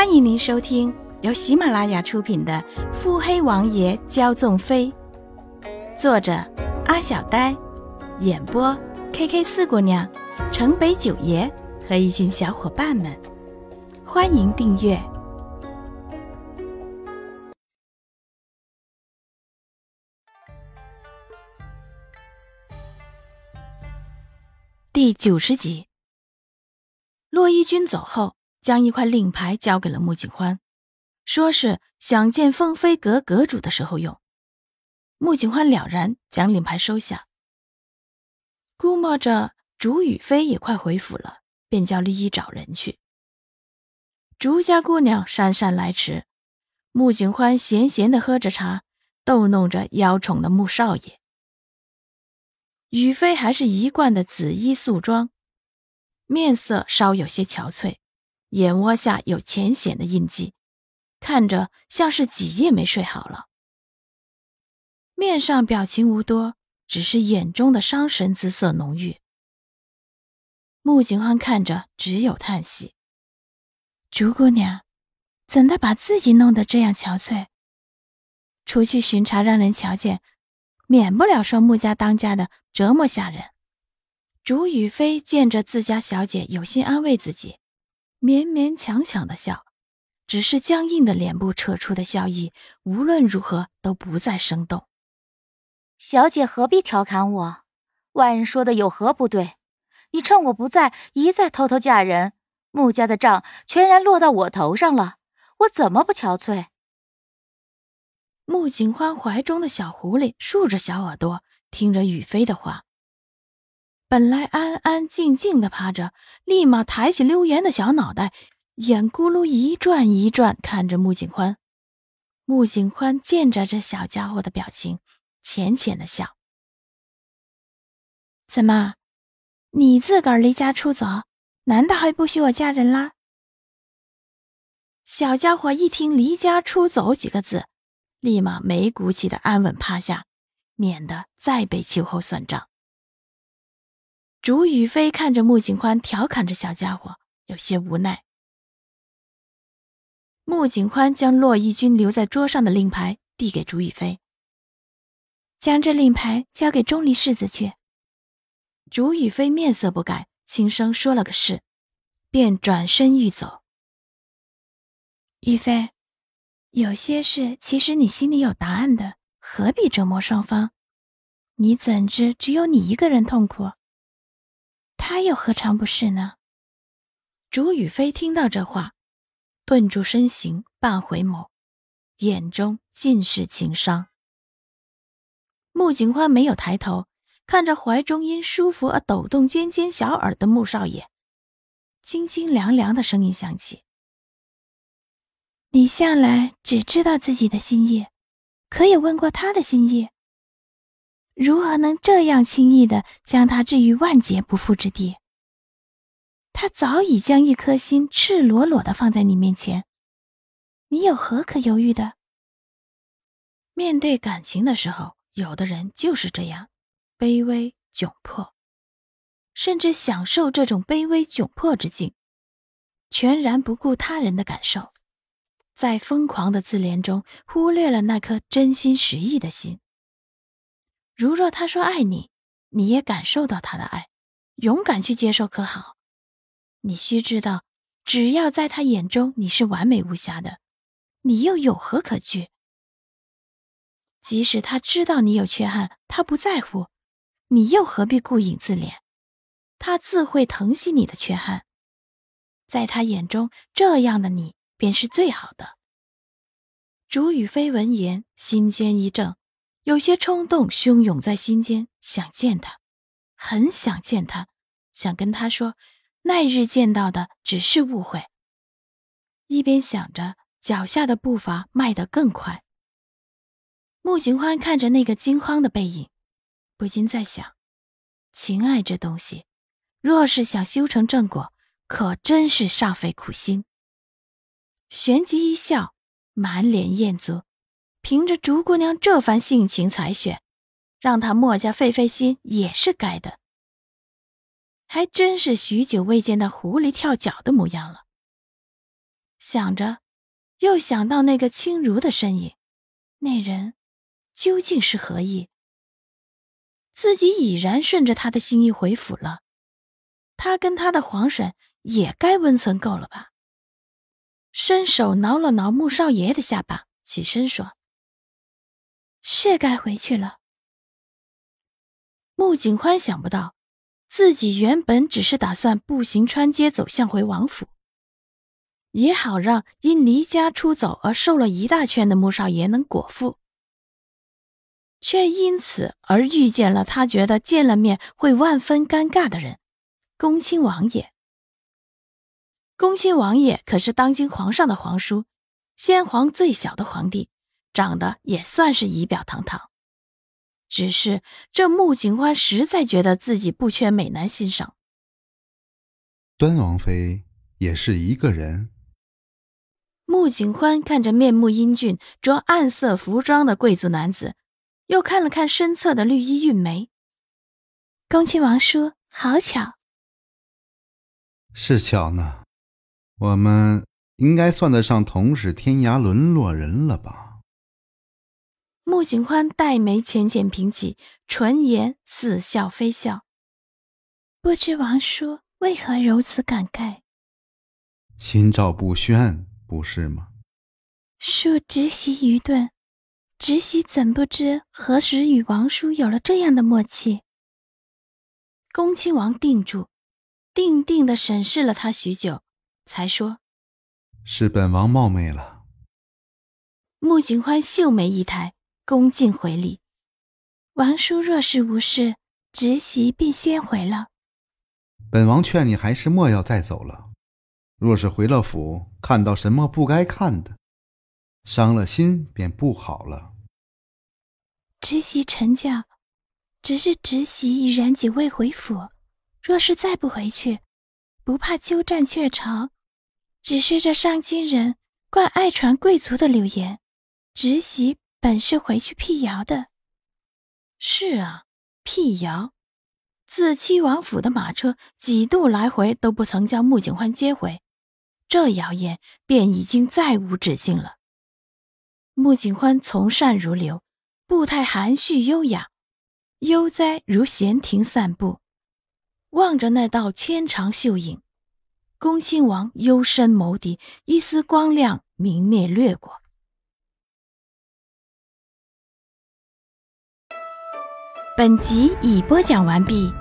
欢迎您收听由喜马拉雅出品的《腹黑王爷骄纵妃》，作者阿小呆，演播 K K 四姑娘、城北九爷和一群小伙伴们。欢迎订阅第九十集。洛伊君走后。将一块令牌交给了穆景欢，说是想见凤飞阁阁主的时候用。穆景欢了然，将令牌收下。估摸着竹雨飞也快回府了，便叫绿衣找人去。竹家姑娘姗姗来迟，穆景欢闲闲的喝着茶，逗弄着邀宠的穆少爷。雨飞还是一贯的紫衣素装，面色稍有些憔悴。眼窝下有浅显的印记，看着像是几夜没睡好了。面上表情无多，只是眼中的伤神之色浓郁。穆景欢看着，只有叹息：“竹姑娘，怎的把自己弄得这样憔悴？出去巡查，让人瞧见，免不了说穆家当家的折磨下人。”竹雨飞见着自家小姐，有心安慰自己。勉勉强强的笑，只是僵硬的脸部扯出的笑意，无论如何都不再生动。小姐何必调侃我？外人说的有何不对？你趁我不在，一再偷偷嫁人，穆家的账全然落到我头上了，我怎么不憔悴？穆景欢怀中的小狐狸竖着小耳朵，听着雨飞的话。本来安安静静的趴着，立马抬起溜圆的小脑袋，眼咕噜一转一转，看着穆景欢。穆景欢见着这小家伙的表情，浅浅的笑：“怎么，你自个儿离家出走，难道还不许我嫁人啦？”小家伙一听“离家出走”几个字，立马没骨气的安稳趴下，免得再被秋后算账。竹雨飞看着穆景欢调侃着小家伙，有些无奈。穆景欢将洛义军留在桌上的令牌递给竹雨飞，将这令牌交给钟离世子去。竹雨飞面色不改，轻声说了个是，便转身欲走。雨飞，有些事其实你心里有答案的，何必折磨双方？你怎知只有你一个人痛苦？他又何尝不是呢？竹雨飞听到这话，顿住身形，半回眸，眼中尽是情伤。穆景欢没有抬头，看着怀中因舒服而抖动尖尖小耳的穆少爷，清清凉凉的声音响起：“你向来只知道自己的心意，可有问过他的心意？”如何能这样轻易的将他置于万劫不复之地？他早已将一颗心赤裸裸的放在你面前，你有何可犹豫的？面对感情的时候，有的人就是这样，卑微窘迫，甚至享受这种卑微窘迫之境，全然不顾他人的感受，在疯狂的自怜中忽略了那颗真心实意的心。如若他说爱你，你也感受到他的爱，勇敢去接受，可好？你须知道，只要在他眼中你是完美无瑕的，你又有何可惧？即使他知道你有缺憾，他不在乎，你又何必顾影自怜？他自会疼惜你的缺憾，在他眼中，这样的你便是最好的。竹雨飞闻言，心间一怔。有些冲动汹涌在心间，想见他，很想见他，想跟他说，那日见到的只是误会。一边想着，脚下的步伐迈得更快。穆景欢看着那个惊慌的背影，不禁在想：情爱这东西，若是想修成正果，可真是煞费苦心。旋即一笑，满脸艳足。凭着竹姑娘这番性情才选，让他墨家费费心也是该的。还真是许久未见那狐狸跳脚的模样了。想着，又想到那个轻如的身影，那人究竟是何意？自己已然顺着他的心意回府了，他跟他的皇婶也该温存够了吧？伸手挠了挠穆少爷的下巴，起身说：“是该回去了。”穆景欢想不到，自己原本只是打算步行穿街走向回王府，也好让因离家出走而瘦了一大圈的穆少爷能果腹，却因此而遇见了他觉得见了面会万分尴尬的人——恭亲王爷。恭亲王爷可是当今皇上的皇叔，先皇最小的皇帝，长得也算是仪表堂堂。只是这穆景欢实在觉得自己不缺美男欣赏。端王妃也是一个人。穆景欢看着面目英俊、着暗色服装的贵族男子，又看了看身侧的绿衣韵梅。恭亲王叔，好巧。是巧呢。我们应该算得上同是天涯沦落人了吧？穆景欢黛眉浅浅平起，唇颜似笑非笑。不知王叔为何如此感慨？心照不宣，不是吗？恕侄媳愚钝，侄媳怎不知何时与王叔有了这样的默契？恭亲王定住，定定的审视了他许久。才说：“是本王冒昧了。”穆景欢秀眉一抬，恭敬回礼：“王叔若是无事，侄媳便先回了。”本王劝你还是莫要再走了。若是回了府，看到什么不该看的，伤了心便不好了。侄媳臣教，只是侄媳已然几未回府，若是再不回去，不怕鸠占鹊巢。只是这上京人惯爱传贵族的流言，侄媳本是回去辟谣的。是啊，辟谣。自七王府的马车几度来回都不曾将穆景欢接回，这谣言便已经再无止境了。穆景欢从善如流，步态含蓄优雅，悠哉如闲庭散步，望着那道纤长秀影。恭亲王幽深眸底，一丝光亮明灭掠过。本集已播讲完毕。